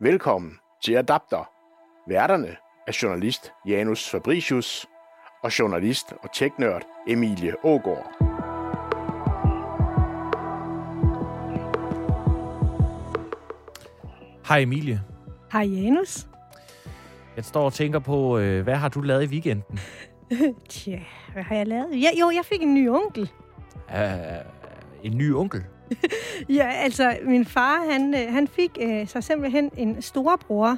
Velkommen til Adapter. Værterne er journalist Janus Fabricius og journalist og teknørd Emilie Ågård. Hej Emilie. Hej Janus. Jeg står og tænker på, øh, hvad har du lavet i weekenden? Tja, hvad har jeg lavet? Ja, jo, jeg fik en ny onkel. Uh, en ny onkel? ja, altså min far, han, øh, han fik øh, sig simpelthen en storebror,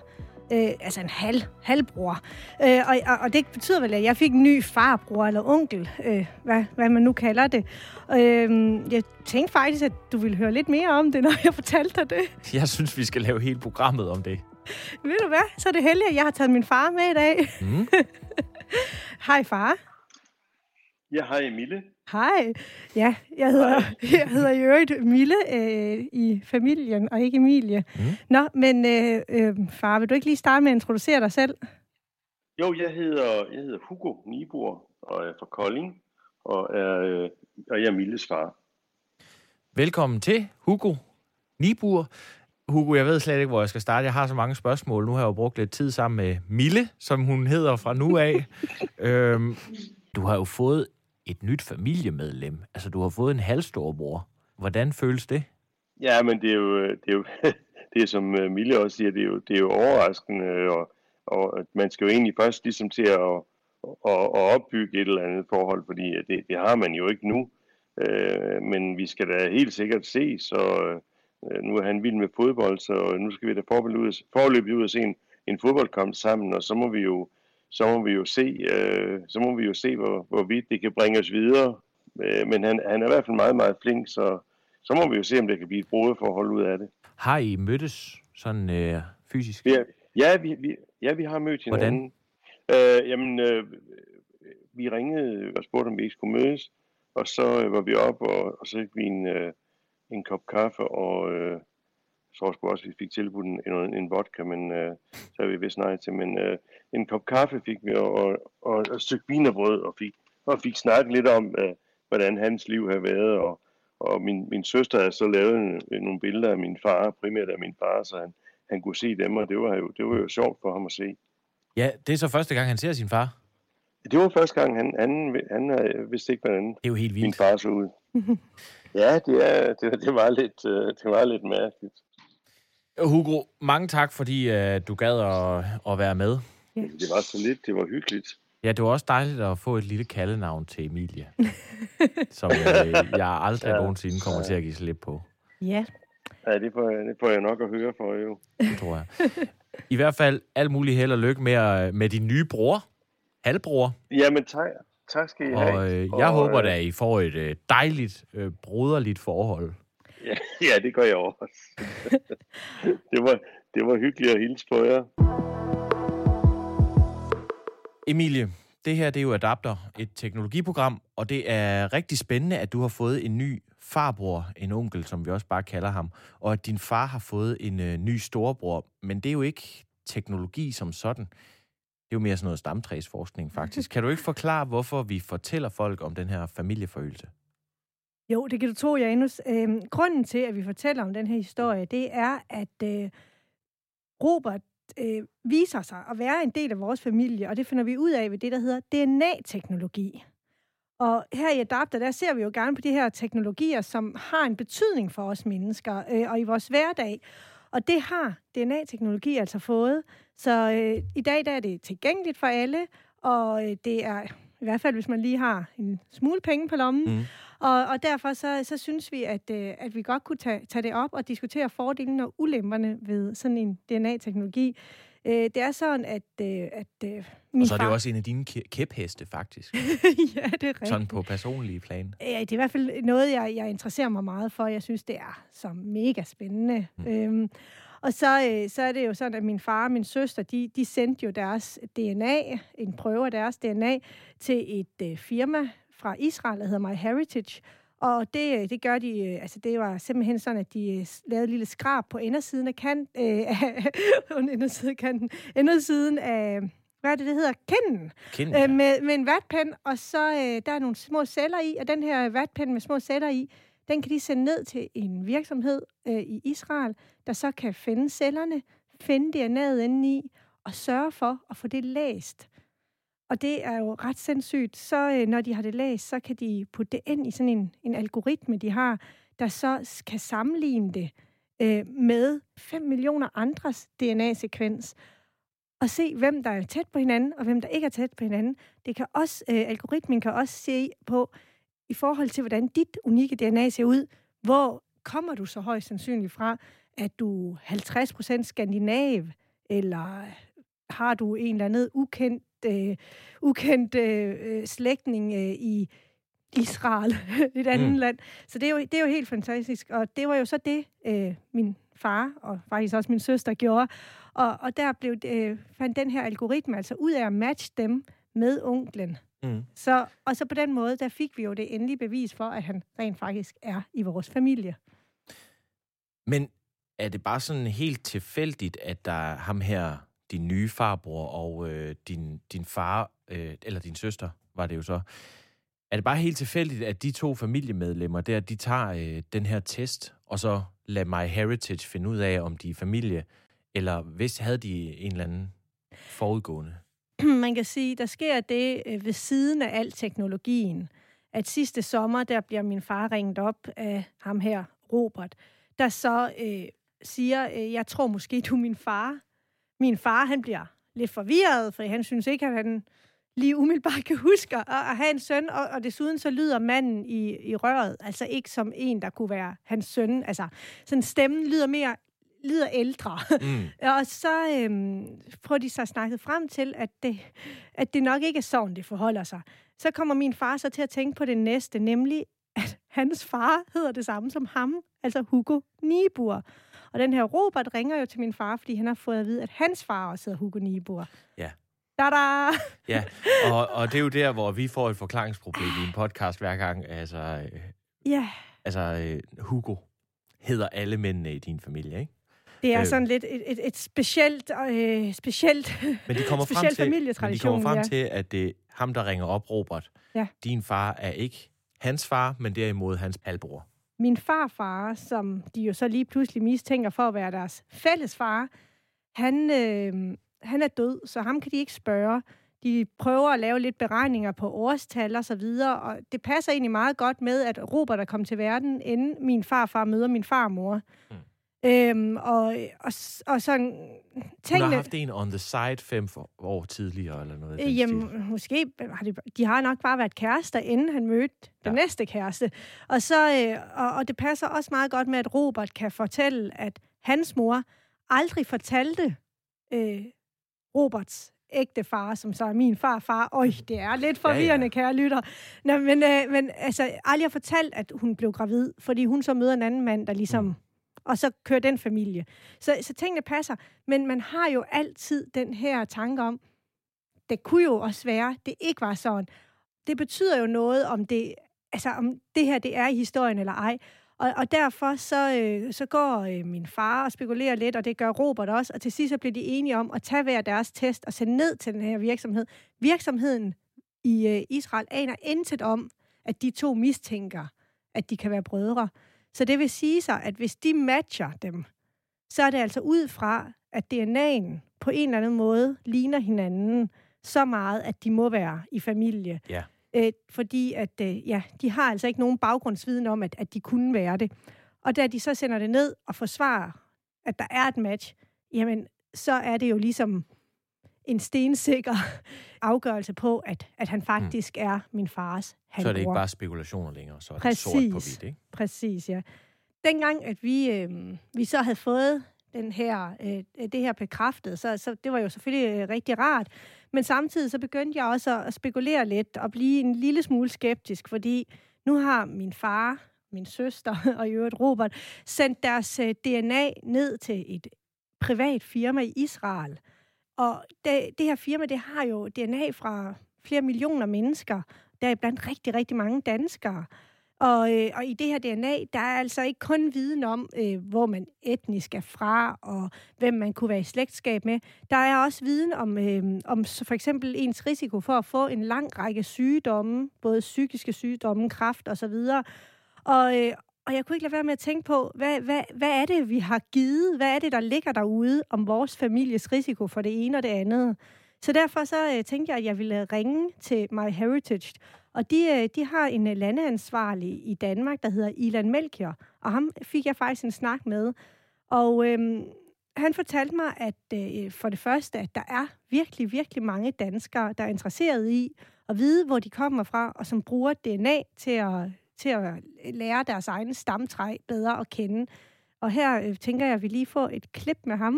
øh, altså en halv, halvbror. Øh, og, og, og det betyder vel, at jeg fik en ny farbror eller onkel, øh, hvad, hvad man nu kalder det. Øh, jeg tænkte faktisk, at du ville høre lidt mere om det, når jeg fortalte dig det. Jeg synes, vi skal lave hele programmet om det. Ved du hvad? Så er det heldigt, at jeg har taget min far med i dag. Mm. Hej far. Ja, hej Emilie. Hej. Ja, jeg hedder, jeg hedder i øvrigt Mille øh, i familien, og ikke Emilie. Mm. Nå, men øh, øh, far, vil du ikke lige starte med at introducere dig selv? Jo, jeg hedder, jeg hedder Hugo Nibor, og er fra Kolding, og er, øh, og jeg er Milles far. Velkommen til, Hugo Nibur. Hugo, jeg ved slet ikke, hvor jeg skal starte. Jeg har så mange spørgsmål. Nu har jeg jo brugt lidt tid sammen med Mille, som hun hedder fra nu af. øhm, du har jo fået et nyt familiemedlem. Altså, du har fået en halvstorbror. Hvordan føles det? Ja, men det er jo, øh, det er jo det er, som øh, Mille også siger, det er jo, det er jo overraskende, øh, og, og man skal jo egentlig først ligesom til at, at, at opbygge et eller andet forhold, fordi det, det har man jo ikke nu. Øh, men vi skal da helt sikkert se, så øh, nu er han vild med fodbold, så nu skal vi da forløbet ud og se en, en fodboldkamp sammen, og så må vi jo så må vi jo se, øh, så må vi jo se hvor, hvorvidt det kan bringe os videre. Øh, men han, han er i hvert fald meget, meget flink, så, så må vi jo se, om det kan blive et brudeforhold ud af det. Har I mødtes sådan øh, fysisk? Ja, ja, vi, vi, ja, vi har mødt hinanden. Hvordan? Øh, jamen, øh, vi ringede og spurgte, om vi ikke skulle mødes, og så øh, var vi op, og, og så fik vi en, øh, en kop kaffe, og øh, tror sgu også, vi fik tilbudt en, en, en vodka, men øh, så har vi vist nej til. Men øh, en kop kaffe fik vi, og, og, og et stykke vinerbrød, og fik, og fik snakket lidt om, øh, hvordan hans liv har været. Og, og min, min søster har så lavet en, nogle billeder af min far, primært af min far, så han, han kunne se dem, og det var, jo, det var jo sjovt for ham at se. Ja, det er så første gang, han ser sin far? Det var første gang, han, han, han, han vidste ikke, hvordan det er jo helt vildt. min far så ud. ja, det, er, det, det, var lidt, øh, det var lidt mærkeligt. Hugo, mange tak, fordi uh, du gad at, at være med. Ja. Det var så lidt, det var hyggeligt. Ja, det var også dejligt at få et lille kaldenavn til Emilie, som jeg, jeg aldrig ja. nogensinde kommer ja. til at give slip på. Ja. Ja, det får, jeg, det får jeg nok at høre for, jo. Det tror jeg. I hvert fald alt muligt held og lykke med, med din nye bror, halvbror. Jamen, tak. Tak skal I have. Og øh, jeg og, håber da, I får et øh, dejligt, øh, broderligt forhold. Ja, det gør jeg også. det, var, det var hyggeligt at hilse på jer. Emilie, det her det er jo Adapter, et teknologiprogram, og det er rigtig spændende, at du har fået en ny farbror, en onkel, som vi også bare kalder ham, og at din far har fået en øh, ny storebror. Men det er jo ikke teknologi som sådan. Det er jo mere sådan noget stamtræsforskning, faktisk. Kan du ikke forklare, hvorfor vi fortæller folk om den her familieforøgelse? Jo, det kan du tro, Janus. Øhm, grunden til, at vi fortæller om den her historie, det er, at øh, Robert øh, viser sig at være en del af vores familie, og det finder vi ud af ved det, der hedder DNA-teknologi. Og her i Adapter, der ser vi jo gerne på de her teknologier, som har en betydning for os mennesker øh, og i vores hverdag. Og det har DNA-teknologi altså fået. Så øh, i dag der er det tilgængeligt for alle, og øh, det er i hvert fald, hvis man lige har en smule penge på lommen. Mm. Og, og derfor så, så synes vi, at, øh, at vi godt kunne tage, tage det op og diskutere fordelene og ulemperne ved sådan en DNA-teknologi. Øh, det er sådan, at... Øh, at øh, min og så er det far... også en af dine kæpheste, faktisk. ja, det er rigtigt. Sådan på personlige plan. Ja, det er i hvert fald noget, jeg, jeg interesserer mig meget for. Jeg synes, det er så mega spændende. Mm. Øhm, og så, øh, så er det jo sådan, at min far og min søster, de, de sendte jo deres DNA, en prøve af deres DNA, til et øh, firma fra Israel, der hedder MyHeritage. Og det, øh, det gør de, øh, altså det var simpelthen sådan, at de øh, lavede et lille skrab på indersiden af kanten, øh, indersiden af kanten, indersiden af, hvad er det, det hedder? Kinden. Kinden ja. øh, med, med en vatpen, og så øh, der er nogle små celler i, og den her vatpen med små celler i, den kan de sende ned til en virksomhed øh, i Israel, der så kan finde cellerne, finde DNA'et inde i og sørge for at få det læst. Og det er jo ret sindssygt. Så øh, når de har det læst, så kan de putte det ind i sådan en, en algoritme, de har, der så kan sammenligne det øh, med 5 millioner andres DNA-sekvens og se, hvem der er tæt på hinanden, og hvem der ikke er tæt på hinanden. Det kan også, øh, algoritmen kan også se på, i forhold til, hvordan dit unikke DNA ser ud, hvor kommer du så højst sandsynligt fra, at du 50% skandinav, eller har du en eller anden ukendt, øh, ukendt øh, slægtning øh, i Israel, et andet mm. land. Så det er, jo, det er jo helt fantastisk, og det var jo så det, øh, min far og faktisk også min søster gjorde. Og, og der blev øh, fandt den her algoritme altså ud af at matche dem med onklen. Mm. Så, og så på den måde, der fik vi jo det endelige bevis for, at han rent faktisk er i vores familie. Men er det bare sådan helt tilfældigt, at der er ham her, din nye farbror og øh, din, din far, øh, eller din søster, var det jo så, er det bare helt tilfældigt, at de to familiemedlemmer der, de tager øh, den her test, og så lader My Heritage finde ud af, om de er familie, eller hvis havde de en eller anden forudgående? Man kan sige, der sker det øh, ved siden af al teknologien, at sidste sommer, der bliver min far ringet op af ham her, Robert, der så øh, siger, øh, jeg tror måske, du er min far. Min far, han bliver lidt forvirret, for han synes ikke, at han lige umiddelbart kan huske at, at have en søn, og, og desuden så lyder manden i, i røret, altså ikke som en, der kunne være hans søn. Altså, sådan stemmen lyder mere lyder ældre. Mm. og så øhm, får de så snakket frem til, at det, at det nok ikke er sådan, det forholder sig. Så kommer min far så til at tænke på det næste, nemlig at hans far hedder det samme som ham, altså Hugo Niebuhr. Og den her Robert ringer jo til min far, fordi han har fået at vide, at hans far også hedder Hugo Niebuhr. Ja. Da-da! Ja, og, og det er jo der, hvor vi får et forklaringsproblem i en podcast hver gang. Altså, øh, ja. altså øh, Hugo hedder alle mændene i din familie, ikke? Det er øh, sådan lidt et, et, et specielt, øh, specielt, men de kommer specielt frem til. Men de kommer frem ja. til, at det er ham, der ringer op, Robert. Ja. Din far er ikke hans far, men derimod hans halvbror. Min farfar, som de jo så lige pludselig mistænker for at være deres fælles far, han, øh, han er død, så ham kan de ikke spørge. De prøver at lave lidt beregninger på årstal og så videre, og det passer egentlig meget godt med, at Robert er kommet til verden, inden min farfar møder min farmor. Mm. Øhm, og, og, og sådan... Tingene, Hun har haft en on the side fem år tidligere, eller noget? Øh, jamen, stil. måske har de, de har nok bare været kærester, inden han mødte ja. den næste kæreste. Og, så, øh, og, og det passer også meget godt med, at Robert kan fortælle, at hans mor aldrig fortalte øh, Roberts ægte far, som så er min farfar. Øj, det er lidt forvirrende, ja, ja. kære lytter. Nå, men, øh, men altså, aldrig har fortalt, at hun blev gravid, fordi hun så møder en anden mand, der ligesom... Mm og så kører den familie. Så, så tingene passer. Men man har jo altid den her tanke om, det kunne jo også være, det ikke var sådan. Det betyder jo noget, om det, altså, om det her det er i historien eller ej. Og, og derfor så, øh, så går øh, min far og spekulerer lidt, og det gør Robert også, og til sidst så bliver de enige om at tage hver deres test og sende ned til den her virksomhed. Virksomheden i øh, Israel aner intet om, at de to mistænker, at de kan være brødre. Så det vil sige sig, at hvis de matcher dem, så er det altså ud fra, at DNA'en på en eller anden måde ligner hinanden så meget, at de må være i familie. Ja. Øh, fordi at, øh, ja, de har altså ikke nogen baggrundsviden om, at, at de kunne være det. Og da de så sender det ned og forsvarer, at der er et match, jamen, så er det jo ligesom en stensikker afgørelse på, at, at han faktisk mm. er min fars halvbror. Så er det ikke bare spekulationer længere, så er præcis, det sort på hvidt, ikke? Præcis, ja. Dengang, at vi, øh, vi så havde fået den her, øh, det her bekræftet, så, så det var jo selvfølgelig øh, rigtig rart. Men samtidig så begyndte jeg også at spekulere lidt og blive en lille smule skeptisk, fordi nu har min far, min søster og i øvrigt Robert sendt deres øh, DNA ned til et privat firma i Israel. Og det, det her firma, det har jo DNA fra flere millioner mennesker, der er blandt rigtig, rigtig mange danskere. Og, øh, og i det her DNA, der er altså ikke kun viden om, øh, hvor man etnisk er fra, og hvem man kunne være i slægtskab med. Der er også viden om, øh, om for eksempel ens risiko for at få en lang række sygdomme, både psykiske sygdomme, kræft osv. Og, øh, og jeg kunne ikke lade være med at tænke på, hvad, hvad, hvad er det, vi har givet? Hvad er det, der ligger derude om vores families risiko for det ene og det andet? Så derfor så øh, tænkte jeg, at jeg ville øh, ringe til My Heritage. Og de, øh, de har en øh, landeansvarlig i Danmark, der hedder Ilan Melchior. Og ham fik jeg faktisk en snak med. Og øh, han fortalte mig, at øh, for det første, at der er virkelig, virkelig mange danskere, der er interesseret i at vide, hvor de kommer fra, og som bruger DNA til at, til at lære deres egen stamtræ bedre at kende. Og her øh, tænker jeg, at vi lige får et klip med ham.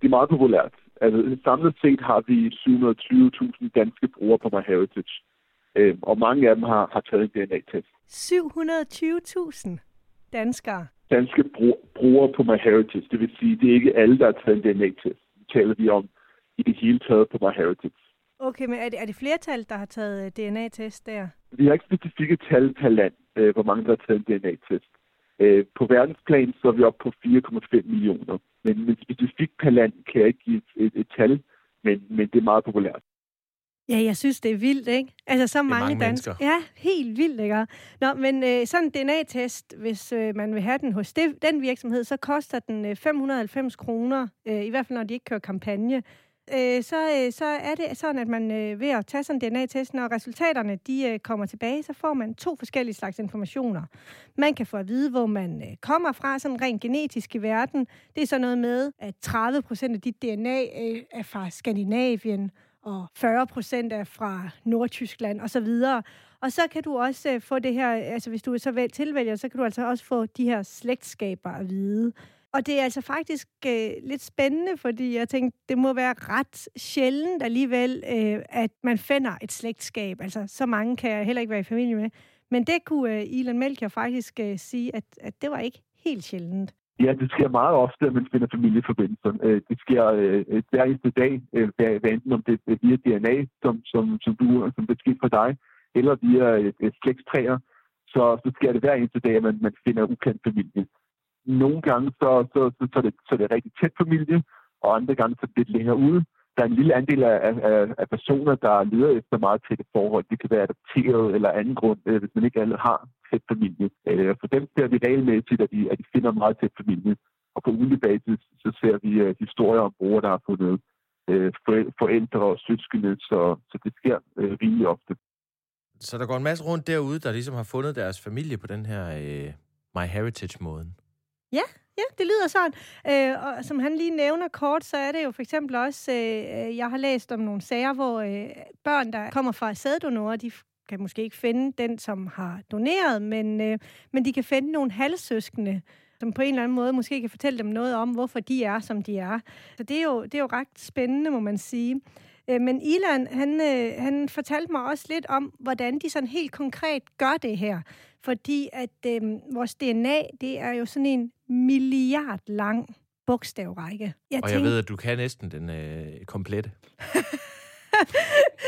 Det er meget populært. Altså, samlet set har vi 720.000 danske brugere på MyHeritage. Øh, og mange af dem har, har taget en DNA-test. 720.000 danskere? Danske brugere på MyHeritage. Det vil sige, det er ikke alle, der har taget en DNA-test. Det taler vi om i det hele taget på MyHeritage. Okay, men er det, er det flertal, der har taget øh, DNA-test der? Vi har ikke specifikke tal per land, øh, hvor mange der har taget en DNA-test. Øh, på verdensplan så er vi oppe på 4,5 millioner. Men, men specifikt per land kan jeg ikke give et, et, et tal, men, men det er meget populært. Ja, jeg synes, det er vildt, ikke? Altså, så mange, mange danskere. Ja, helt vildt, ikke? Nå, men øh, sådan en DNA-test, hvis øh, man vil have den hos det, den virksomhed, så koster den øh, 590 kroner, øh, i hvert fald når de ikke kører kampagne øh, så, øh, så er det sådan, at man øh, ved at tage sådan en DNA-test, når resultaterne de øh, kommer tilbage, så får man to forskellige slags informationer. Man kan få at vide, hvor man øh, kommer fra, sådan rent genetisk i verden. Det er så noget med, at 30 procent af dit DNA øh, er fra Skandinavien, og 40 procent er fra Nordtyskland osv. Og så kan du også øh, få det her, altså hvis du er så vel tilvælger, så kan du altså også få de her slægtskaber at vide. Og det er altså faktisk øh, lidt spændende, fordi jeg tænkte, det må være ret sjældent alligevel, øh, at man finder et slægtskab. Altså, så mange kan jeg heller ikke være i familie med. Men det kunne øh, Elon Melchior faktisk øh, sige, at, at det var ikke helt sjældent. Ja, det sker meget ofte, at man finder familieforbindelser. Øh, det sker øh, øh, hver eneste dag, øh, hver enten om det er via DNA, som, som, som, du, som det sker for dig, eller via øh, slægtstræer. Så, så sker det hver eneste dag, at man, man finder ukendt familie nogle gange så, så, så, så, det, så er rigtig tæt familie, og andre gange så lidt længere ude. Der er en lille andel af, af, af personer, der leder efter meget tætte forhold. Det kan være adopteret eller anden grund, øh, hvis man ikke alle har tæt familie. Øh, for dem ser vi regelmæssigt, at de, at de finder meget tæt familie. Og på ugenlig basis, så ser vi uh, historier om brugere, der har fundet uh, forældre og søskende, så, så det sker uh, rimelig ofte. Så der går en masse rundt derude, der ligesom har fundet deres familie på den her uh, MyHeritage-måden? Ja, ja, det lyder sådan. Øh, og som han lige nævner kort, så er det jo for eksempel også, øh, øh jeg har læst om nogle sager, hvor øh, børn, der kommer fra sæddonorer, de kan måske ikke finde den, som har doneret, men, øh, men de kan finde nogle halvsøskende, som på en eller anden måde måske kan fortælle dem noget om, hvorfor de er, som de er. Så det er jo, det er jo ret spændende, må man sige. Øh, men Ilan, han, øh, han fortalte mig også lidt om, hvordan de sådan helt konkret gør det her. Fordi at øh, vores DNA, det er jo sådan en milliard lang bogstavrække. Jeg og jeg ved, at du kan næsten den øh, komplette.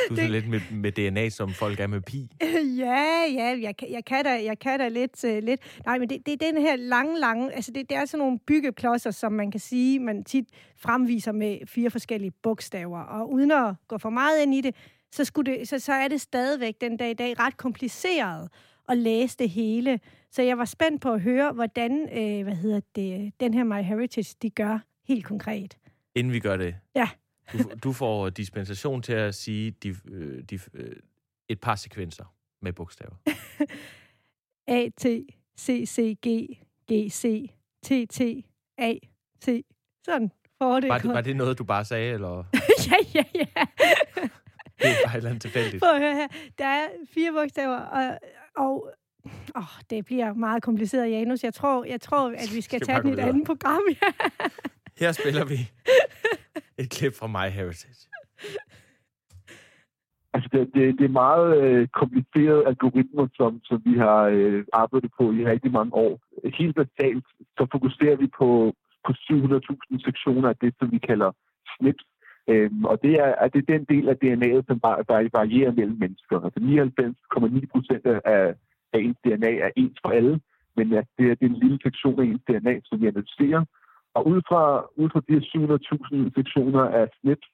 Du er det... lidt med, med DNA, som folk er med pi. Ja, ja, jeg, jeg, kan da, jeg kan da lidt, uh, lidt. Nej, men det, det er den her lange, lange... Altså, det, det er sådan nogle byggeklodser, som man kan sige, man tit fremviser med fire forskellige bogstaver. Og uden at gå for meget ind i det, så, skulle det, så, så er det stadigvæk den dag i dag ret kompliceret at læse det hele. Så jeg var spændt på at høre, hvordan øh, hvad hedder det, den her MyHeritage, de gør helt konkret. Inden vi gør det? Ja. du, du får dispensation til at sige de, øh, de, øh, et par sekvenser med bogstaver. A, T, C, C, G, G, C, T, T, A, T. Sådan får det. Var, det, var det noget, du bare sagde, eller? ja, ja, ja. det er bare et eller andet tilfældigt. Prøv at høre her. Der er fire bogstaver, og, og oh, det bliver meget kompliceret, Janus. Jeg tror, jeg tror at vi skal, skal tage den i et andet program. her spiller vi et klip fra My Heritage. Altså, det, det, det er meget øh, komplicerede algoritmer, som, som vi har øh, arbejdet på i rigtig mange år. Helt basalt, så fokuserer vi på, på 700.000 sektioner af det, som vi kalder SNPs. Øhm, og det er, at det er den del af DNA'et, som varierer mellem mennesker. Altså 99,9 procent af, af ens DNA er ens for alle, men at det, er, det er en lille sektion af ens DNA, som vi analyserer. Og ud fra, ud fra de 700.000 sektioner af SNPs,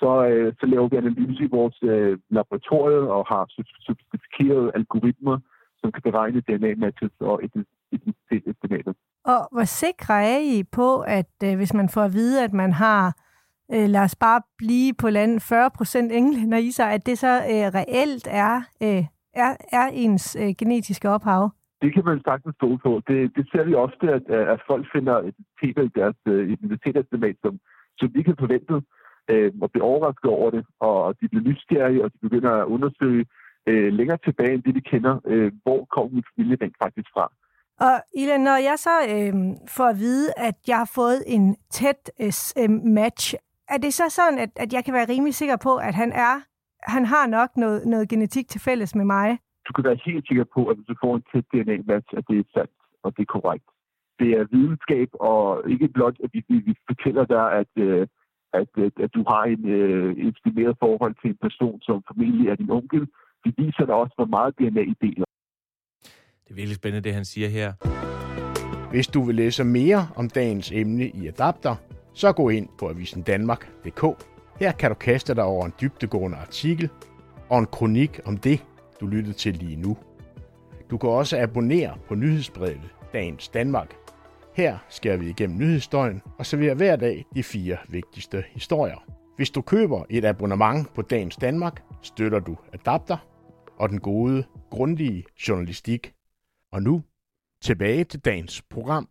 så, øh, så laver vi analyse i vores øh, laboratorium og har sofistikerede algoritmer, som kan beregne DNA-matches og identitetsestimater. Og hvor sikre er I på, at øh, hvis man får at vide, at man har, øh, lad os bare blive på landet, 40 procent englænder i sig, at det så øh, reelt er, øh, er, er ens øh, genetiske ophav? Det kan man sagtens stå på. Det, det ser vi ofte, at, at folk finder identiteter i deres uh, identitetsestimat, som, som de kan forvente, øh, og bliver overrasket over det, og de bliver nysgerrige, og de begynder at undersøge øh, længere tilbage end det, de kender, øh, hvor kommer min familie rent faktisk fra. Og Ila, når jeg så øh, får at vide, at jeg har fået en tæt øh, match, er det så sådan, at, at jeg kan være rimelig sikker på, at han er han har nok noget, noget genetik til fælles med mig? Du kan være helt sikker på, at hvis du får en tæt DNA-match, at det er sandt, og det er korrekt. Det er videnskab, og ikke blot, at vi, vi fortæller dig, at, øh, at, at, at du har en øh, estimeret forhold til en person, som formentlig er din onkel. Det viser dig også, hvor meget DNA I deler. Det er virkelig spændende, det han siger her. Hvis du vil læse mere om dagens emne i Adapter, så gå ind på avisendanmark.dk. Her kan du kaste dig over en dybdegående artikel og en kronik om det, du lyttede til lige nu. Du kan også abonnere på nyhedsbrevet Dagens Danmark. Her skærer vi igennem nyhedsstøjen og serverer hver dag de fire vigtigste historier. Hvis du køber et abonnement på Dagens Danmark, støtter du Adapter og den gode, grundige journalistik. Og nu tilbage til dagens program.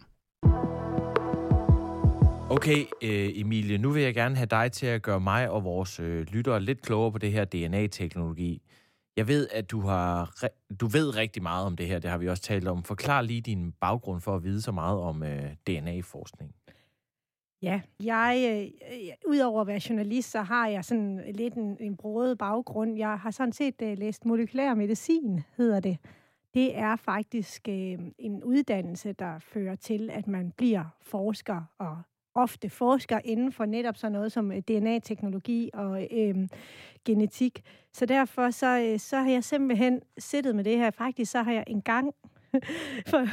Okay, øh, Emilie, nu vil jeg gerne have dig til at gøre mig og vores øh, lyttere lidt klogere på det her DNA-teknologi. Jeg ved, at du har du ved rigtig meget om det her, det har vi også talt om. Forklar lige din baggrund for at vide så meget om øh, DNA-forskning. Ja, jeg, øh, udover at være journalist, så har jeg sådan lidt en, en broet baggrund. Jeg har sådan set øh, læst molekylær medicin, hedder det. Det er faktisk øh, en uddannelse, der fører til, at man bliver forsker og ofte forsker inden for netop sådan noget som øh, DNA-teknologi og øh, genetik. Så derfor så, øh, så har jeg simpelthen siddet med det her. Faktisk så har jeg engang for,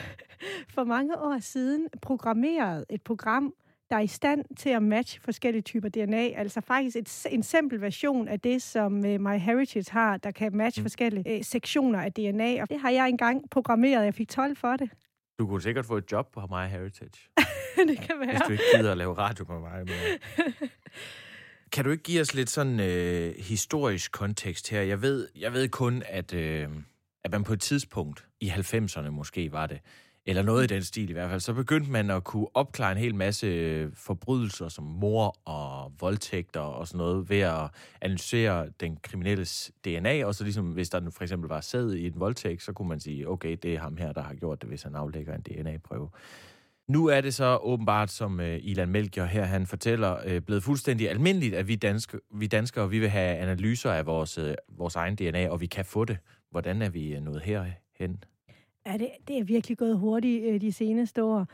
for mange år siden programmeret et program, der er i stand til at matche forskellige typer DNA. Altså faktisk et, en simpel version af det, som uh, MyHeritage har, der kan matche mm. forskellige uh, sektioner af DNA. Og det har jeg engang programmeret. Jeg fik 12 for det. Du kunne sikkert få et job på MyHeritage. det kan være. Hvis du ikke gider at lave radio med mig. Men... kan du ikke give os lidt sådan øh, historisk kontekst her? Jeg ved, jeg ved kun, at, øh, at man på et tidspunkt, i 90'erne måske var det, eller noget i den stil i hvert fald, så begyndte man at kunne opklare en hel masse øh, forbrydelser som mor og voldtægter og sådan noget ved at analysere den kriminelles DNA, og så ligesom hvis der for eksempel var sæd i en voldtægt, så kunne man sige, okay, det er ham her, der har gjort det, hvis han aflægger en DNA-prøve. Nu er det så åbenbart, som øh, Ilan Melchior her han fortæller, øh, blevet fuldstændig almindeligt, at vi, danske, vi danskere vi vil have analyser af vores, øh, vores egen DNA, og vi kan få det. Hvordan er vi øh, nået herhen? Ja, det, det er virkelig gået hurtigt øh, de seneste år.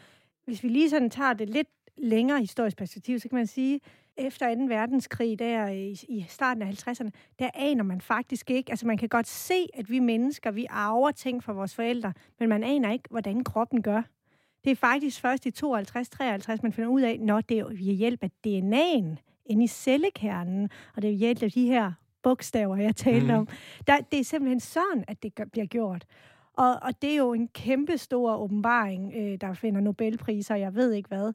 Hvis vi lige sådan tager det lidt længere historisk perspektiv, så kan man sige, efter 2. verdenskrig, der øh, i, i starten af 50'erne, der aner man faktisk ikke. Altså man kan godt se, at vi mennesker, vi arver ting fra vores forældre, men man aner ikke, hvordan kroppen gør. Det er faktisk først i 52-53, man finder ud af, når det er ved hjælp af DNA'en inde i cellekernen, og det er ved hjælp af de her bogstaver, jeg talte mm. om. Der, det er simpelthen sådan, at det gør, bliver gjort. Og, og det er jo en kæmpe stor åbenbaring, øh, der finder Nobelpriser, jeg ved ikke hvad.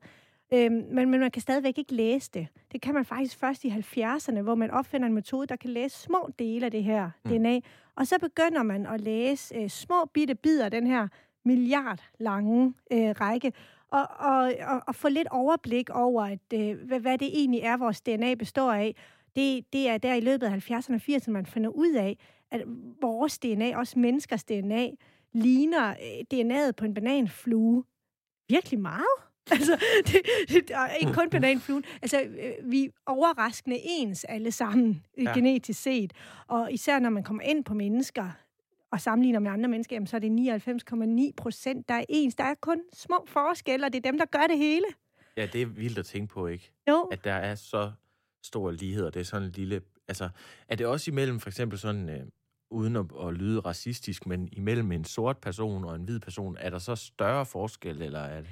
Øhm, men, men man kan stadigvæk ikke læse det. Det kan man faktisk først i 70'erne, hvor man opfinder en metode, der kan læse små dele af det her mm. DNA. Og så begynder man at læse øh, små bitte bidder af den her milliard lange øh, række, og, og, og, og få lidt overblik over, at, øh, hvad, hvad det egentlig er, vores DNA består af. Det, det er der i løbet af 70'erne og 80'erne, man finder ud af, at vores DNA, også menneskers DNA, ligner øh, DNA'et på en bananflue virkelig meget. Altså, det, det, ikke kun bananfluen. Altså, øh, vi er overraskende ens alle sammen, ja. genetisk set. Og især når man kommer ind på mennesker, og sammenligner med andre mennesker, jamen, så er det 99,9 procent, der er ens. Der er kun små forskelle, og det er dem, der gør det hele. Ja, det er vildt at tænke på, ikke? Jo. At der er så stor lighed, og det er sådan en lille... Altså, er det også imellem for eksempel sådan, øh, uden at, at lyde racistisk, men imellem en sort person og en hvid person, er der så større forskel, eller er det...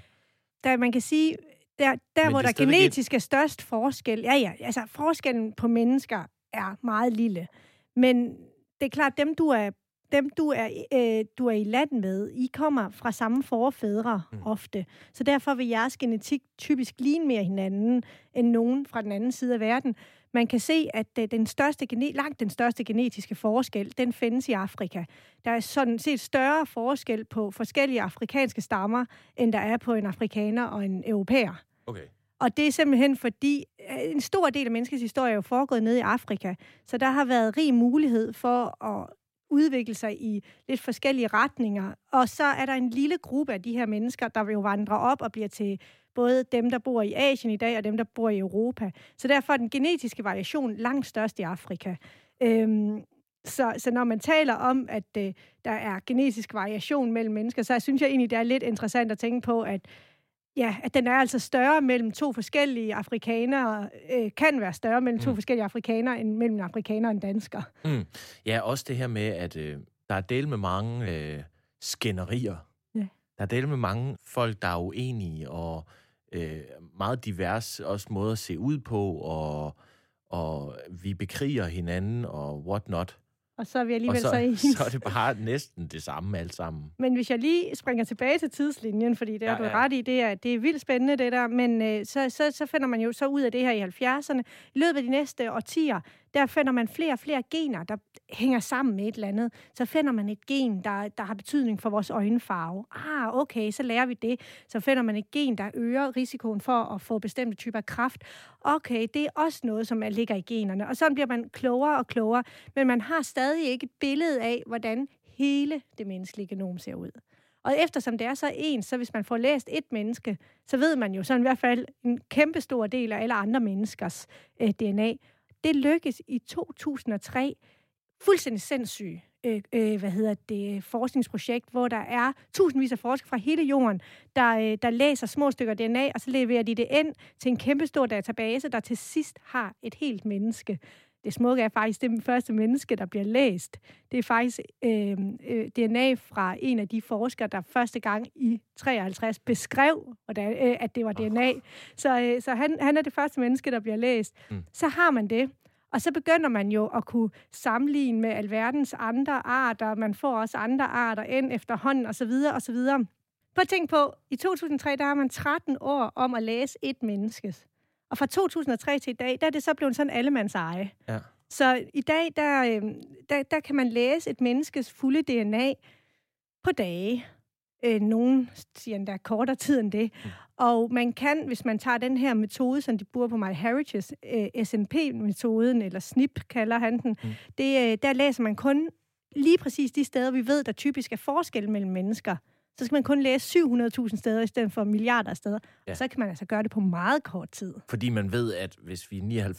Der, man kan sige, der, der hvor der genetisk er størst forskel, ja ja, altså forskellen på mennesker er meget lille. Men det er klart, dem du er dem, du er, øh, du er i land med, I kommer fra samme forfædre mm. ofte. Så derfor vil jeres genetik typisk ligne mere hinanden end nogen fra den anden side af verden. Man kan se, at øh, den største, langt den største genetiske forskel, den findes i Afrika. Der er sådan set større forskel på forskellige afrikanske stammer, end der er på en afrikaner og en europæer. Okay. Og det er simpelthen fordi, øh, en stor del af menneskets historie er jo foregået nede i Afrika, så der har været rig mulighed for at udvikle sig i lidt forskellige retninger. Og så er der en lille gruppe af de her mennesker, der jo vandre op og bliver til både dem, der bor i Asien i dag, og dem, der bor i Europa. Så derfor er den genetiske variation langt størst i Afrika. Øhm, så, så når man taler om, at øh, der er genetisk variation mellem mennesker, så synes jeg egentlig, det er lidt interessant at tænke på, at Ja, at den er altså større mellem to forskellige afrikanere, øh, kan være større mellem to mm. forskellige afrikanere, end mellem afrikanere og en dansker. Mm. Ja, også det her med, at øh, der er del med mange øh, skænderier. Ja. Der er del med mange folk, der er uenige, og øh, meget divers også måder at se ud på, og, og vi bekriger hinanden, og what not. Og så er vi alligevel så, så ens. så er det bare næsten det samme alt sammen. Men hvis jeg lige springer tilbage til tidslinjen, fordi det er ja, du ja. ret i, det er, det er vildt spændende det der, men øh, så, så, så finder man jo så ud af det her i 70'erne. I løbet af de næste årtier, der finder man flere og flere gener, der hænger sammen med et eller andet. Så finder man et gen, der, der har betydning for vores øjenfarve. Ah, okay, så lærer vi det. Så finder man et gen, der øger risikoen for at få bestemte typer af kraft. Okay, det er også noget, som ligger i generne. Og så bliver man klogere og klogere, men man har stadig ikke et billede af, hvordan hele det menneskelige genom ser ud. Og eftersom det er så ens, så hvis man får læst et menneske, så ved man jo sådan i hvert fald en kæmpe stor del af alle andre menneskers øh, DNA. Det lykkedes i 2003 fuldstændig sindssygt øh, øh, hvad hedder det, øh, forskningsprojekt, hvor der er tusindvis af forskere fra hele jorden, der, øh, der læser små stykker DNA, og så leverer de det ind til en kæmpestor database, der til sidst har et helt menneske. Det smukke er faktisk det første menneske, der bliver læst. Det er faktisk øh, øh, DNA fra en af de forskere, der første gang i 53 beskrev, hvordan, øh, at det var DNA. Så, øh, så han, han er det første menneske, der bliver læst. Mm. Så har man det. Og så begynder man jo at kunne sammenligne med alverdens andre arter. Man får også andre arter ind efterhånden osv. osv. Prøv at tænke på, i 2003, der har man 13 år om at læse et menneskes. Og fra 2003 til i dag, der er det så blevet sådan allemands eje. Ja. Så i dag, der, øhm, der, der kan man læse et menneskes fulde DNA på dage. Øh, nogen siger endda kortere tid end det. Mm. Og man kan, hvis man tager den her metode, som de bruger på MyHeritage, øh, SNP-metoden, eller SNP kalder han den, mm. det, øh, der læser man kun lige præcis de steder, vi ved, der typisk er forskel mellem mennesker så skal man kun læse 700.000 steder i stedet for milliarder af steder. Ja. Og så kan man altså gøre det på meget kort tid. Fordi man ved, at hvis vi er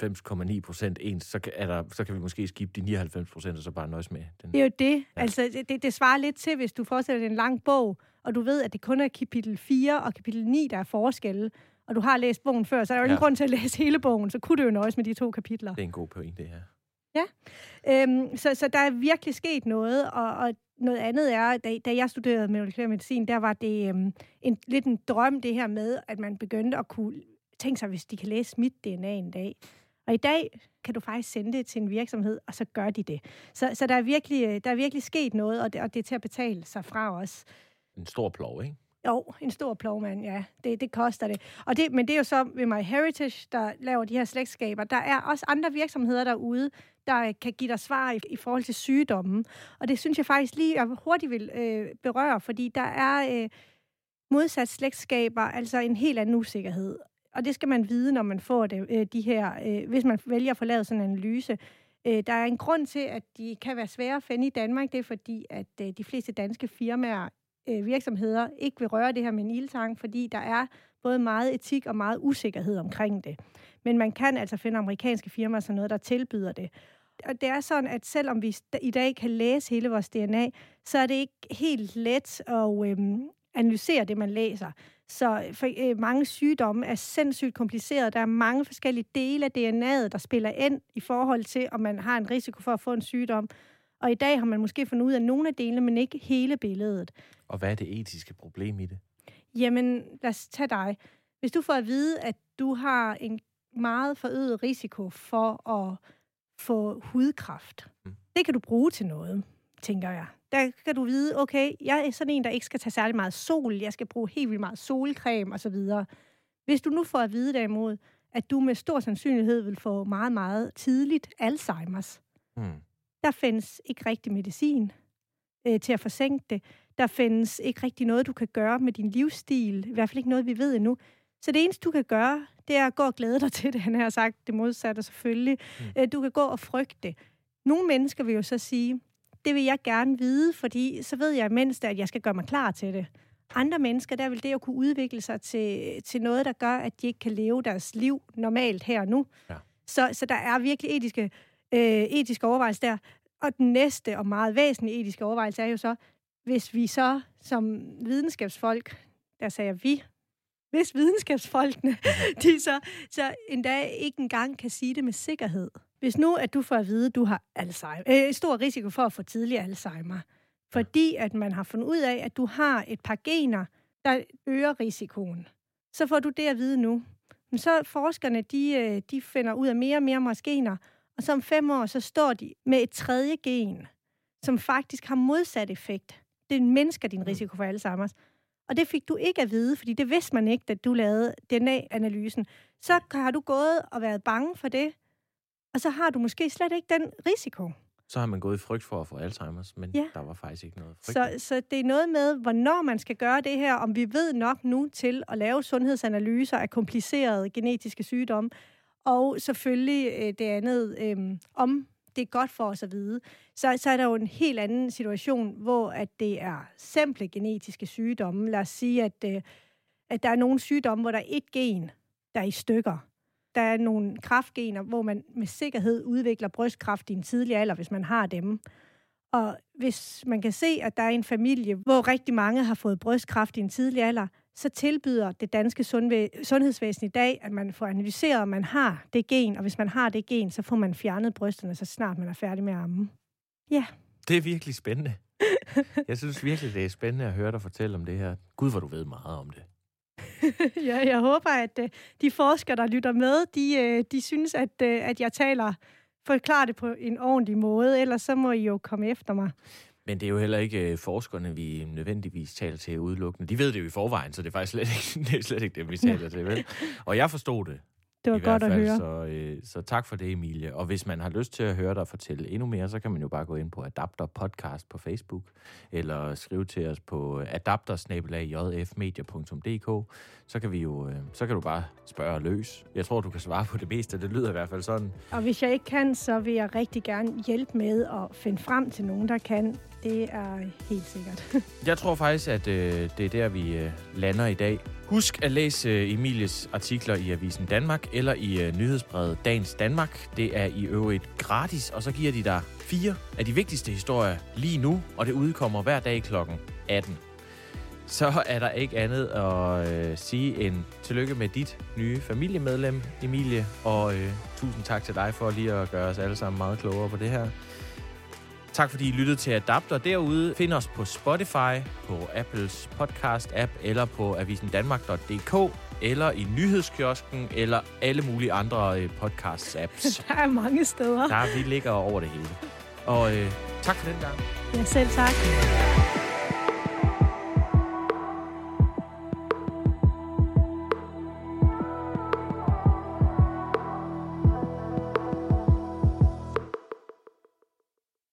99,9 procent ens, så kan, er der, så kan vi måske skifte de 99 procent og så bare nøjes med den. Det er jo det. Ja. Altså, det, det svarer lidt til, hvis du forestiller dig en lang bog, og du ved, at det kun er kapitel 4 og kapitel 9, der er forskelle, og du har læst bogen før, så er der jo ja. ingen grund til at læse hele bogen, så kunne du jo nøjes med de to kapitler. Det er en god pointe, det her. Ja, øhm, så, så der er virkelig sket noget, og, og noget andet er, da, da jeg studerede molekylær medicin, der var det øhm, en, lidt en drøm, det her med, at man begyndte at kunne tænke sig, hvis de kan læse mit DNA en dag. Og i dag kan du faktisk sende det til en virksomhed, og så gør de det. Så, så der, er virkelig, øh, der er virkelig sket noget, og det, og det er til at betale sig fra os. En stor plov, ikke? Jo, en stor plovmand, ja. Det, det koster det. Og det. Men det er jo så ved MyHeritage, der laver de her slægtskaber. Der er også andre virksomheder derude, der øh, kan give dig svar i, i forhold til sygdommen. Og det synes jeg faktisk lige, jeg hurtigt vil øh, berøre, fordi der er øh, modsat slægtskaber, altså en helt anden usikkerhed. Og det skal man vide, når man får det, øh, de her, øh, hvis man vælger at få lavet sådan en analyse. Øh, der er en grund til, at de kan være svære at finde i Danmark. Det er fordi, at øh, de fleste danske firmaer øh, virksomheder ikke vil røre det her med en ildtang, fordi der er både meget etik og meget usikkerhed omkring det. Men man kan altså finde amerikanske firmaer sådan noget, der tilbyder det. Og det er sådan, at selvom vi i dag kan læse hele vores DNA, så er det ikke helt let at øhm, analysere det, man læser. Så øh, for, øh, mange sygdomme er sindssygt komplicerede. Der er mange forskellige dele af DNA'et, der spiller ind i forhold til, om man har en risiko for at få en sygdom. Og i dag har man måske fundet ud af nogle af delene, men ikke hele billedet. Og hvad er det etiske problem i det? Jamen, lad os tage dig. Hvis du får at vide, at du har en meget forøget risiko for at få hudkræft, mm. det kan du bruge til noget. tænker jeg. Der kan du vide, okay, jeg er sådan en, der ikke skal tage særlig meget sol, jeg skal bruge helt vildt meget solcreme osv. Hvis du nu får at vide derimod, at du med stor sandsynlighed vil få meget, meget tidligt Alzheimer's. Mm. Der findes ikke rigtig medicin øh, til at forsænke det. Der findes ikke rigtig noget, du kan gøre med din livsstil. I hvert fald ikke noget, vi ved endnu. Så det eneste, du kan gøre, det er at gå og glæde dig til det. Han har sagt det modsatte selvfølgelig. Mm. Øh, du kan gå og frygte. Nogle mennesker vil jo så sige, det vil jeg gerne vide, fordi så ved jeg mindst, at jeg skal gøre mig klar til det. Andre mennesker, der vil det at kunne udvikle sig til, til noget, der gør, at de ikke kan leve deres liv normalt her og nu. Ja. Så, så der er virkelig etiske, øh, etiske overvejelser der. Og den næste og meget væsentlige etiske overvejelse er jo så, hvis vi så som videnskabsfolk, der sagde vi, hvis videnskabsfolkene, mhm. de så, så endda ikke engang kan sige det med sikkerhed. Hvis nu, at du får at vide, at du har Alzheimer, øh, stor risiko for at få tidlig Alzheimer, fordi at man har fundet ud af, at du har et par gener, der øger risikoen, så får du det at vide nu. Men så forskerne, de, øh, de finder ud af mere og mere gener, og så om fem år, så står de med et tredje gen, som faktisk har modsat effekt. Det mindsker din mm. risiko for Alzheimer's. Og det fik du ikke at vide, fordi det vidste man ikke, da du lavede DNA-analysen. Så har du gået og været bange for det, og så har du måske slet ikke den risiko. Så har man gået i frygt for at få Alzheimer's, men ja. der var faktisk ikke noget frygt. Så, så det er noget med, hvornår man skal gøre det her, om vi ved nok nu til at lave sundhedsanalyser af komplicerede genetiske sygdomme, og selvfølgelig øh, det andet, øh, om det er godt for os at vide. Så, så er der jo en helt anden situation, hvor at det er simple genetiske sygdomme. Lad os sige, at, øh, at der er nogle sygdomme, hvor der er et gen, der er i stykker. Der er nogle kraftgener, hvor man med sikkerhed udvikler brystkræft i en tidlig alder, hvis man har dem. Og hvis man kan se, at der er en familie, hvor rigtig mange har fået brystkræft i en tidlig alder, så tilbyder det danske sundhedsvæsen i dag, at man får analyseret, om man har det gen, og hvis man har det gen, så får man fjernet brysterne, så snart man er færdig med at amme. Ja. Det er virkelig spændende. Jeg synes virkelig, det er spændende at høre dig fortælle om det her. Gud, hvor du ved meget om det. ja, jeg håber, at øh, de forskere, der lytter med, de, øh, de synes, at, øh, at jeg taler, forklarer det på en ordentlig måde, ellers så må I jo komme efter mig. Men det er jo heller ikke øh, forskerne, vi nødvendigvis taler til udelukkende. De ved det jo i forvejen, så det er faktisk slet ikke det, er slet ikke det vi taler til. Vel? Og jeg forstod det. Det var godt fald, at høre. Så, øh, så tak for det, Emilie. Og hvis man har lyst til at høre dig fortælle endnu mere, så kan man jo bare gå ind på Adapter Podcast på Facebook, eller skrive til os på adapter Så kan vi jo, øh, så kan du bare spørge løs. Jeg tror, du kan svare på det meste. Det lyder i hvert fald sådan. Og hvis jeg ikke kan, så vil jeg rigtig gerne hjælpe med at finde frem til nogen, der kan. Det er helt sikkert. jeg tror faktisk, at øh, det er der, vi øh, lander i dag. Husk at læse øh, Emilies artikler i Avisen Danmark eller i øh, nyhedsbrevet Dagens Danmark. Det er i øvrigt gratis, og så giver de dig fire af de vigtigste historier lige nu, og det udkommer hver dag kl. 18. Så er der ikke andet at øh, sige end tillykke med dit nye familiemedlem, Emilie, og øh, tusind tak til dig for lige at gøre os alle sammen meget klogere på det her. Tak fordi I lyttede til Adapter derude. Find os på Spotify, på Apples podcast-app eller på avisendanmark.dk eller i nyhedskiosken eller alle mulige andre øh, podcasts-apps. Der er mange steder. Der vi ligger over det hele. Og øh, tak for den gang. Ja, selv tak.